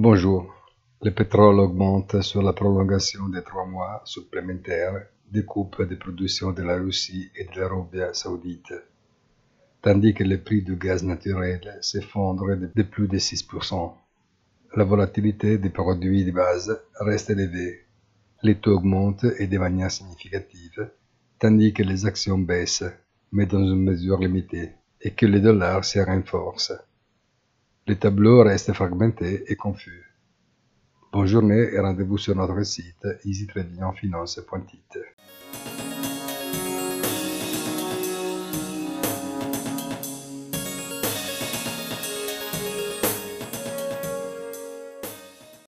Bonjour. Le pétrole augmente sur la prolongation des trois mois supplémentaires des coupes de production de la Russie et de l'Arabie saoudite, tandis que le prix du gaz naturel s'effondre de plus de 6%. La volatilité des produits de base reste élevée. Les taux augmentent et de manière significative, tandis que les actions baissent, mais dans une mesure limitée, et que le dollar se renforce. Le tableau reste fragmenté et confus. Bonne journée et rendez-vous sur notre site easytradingfinance.it.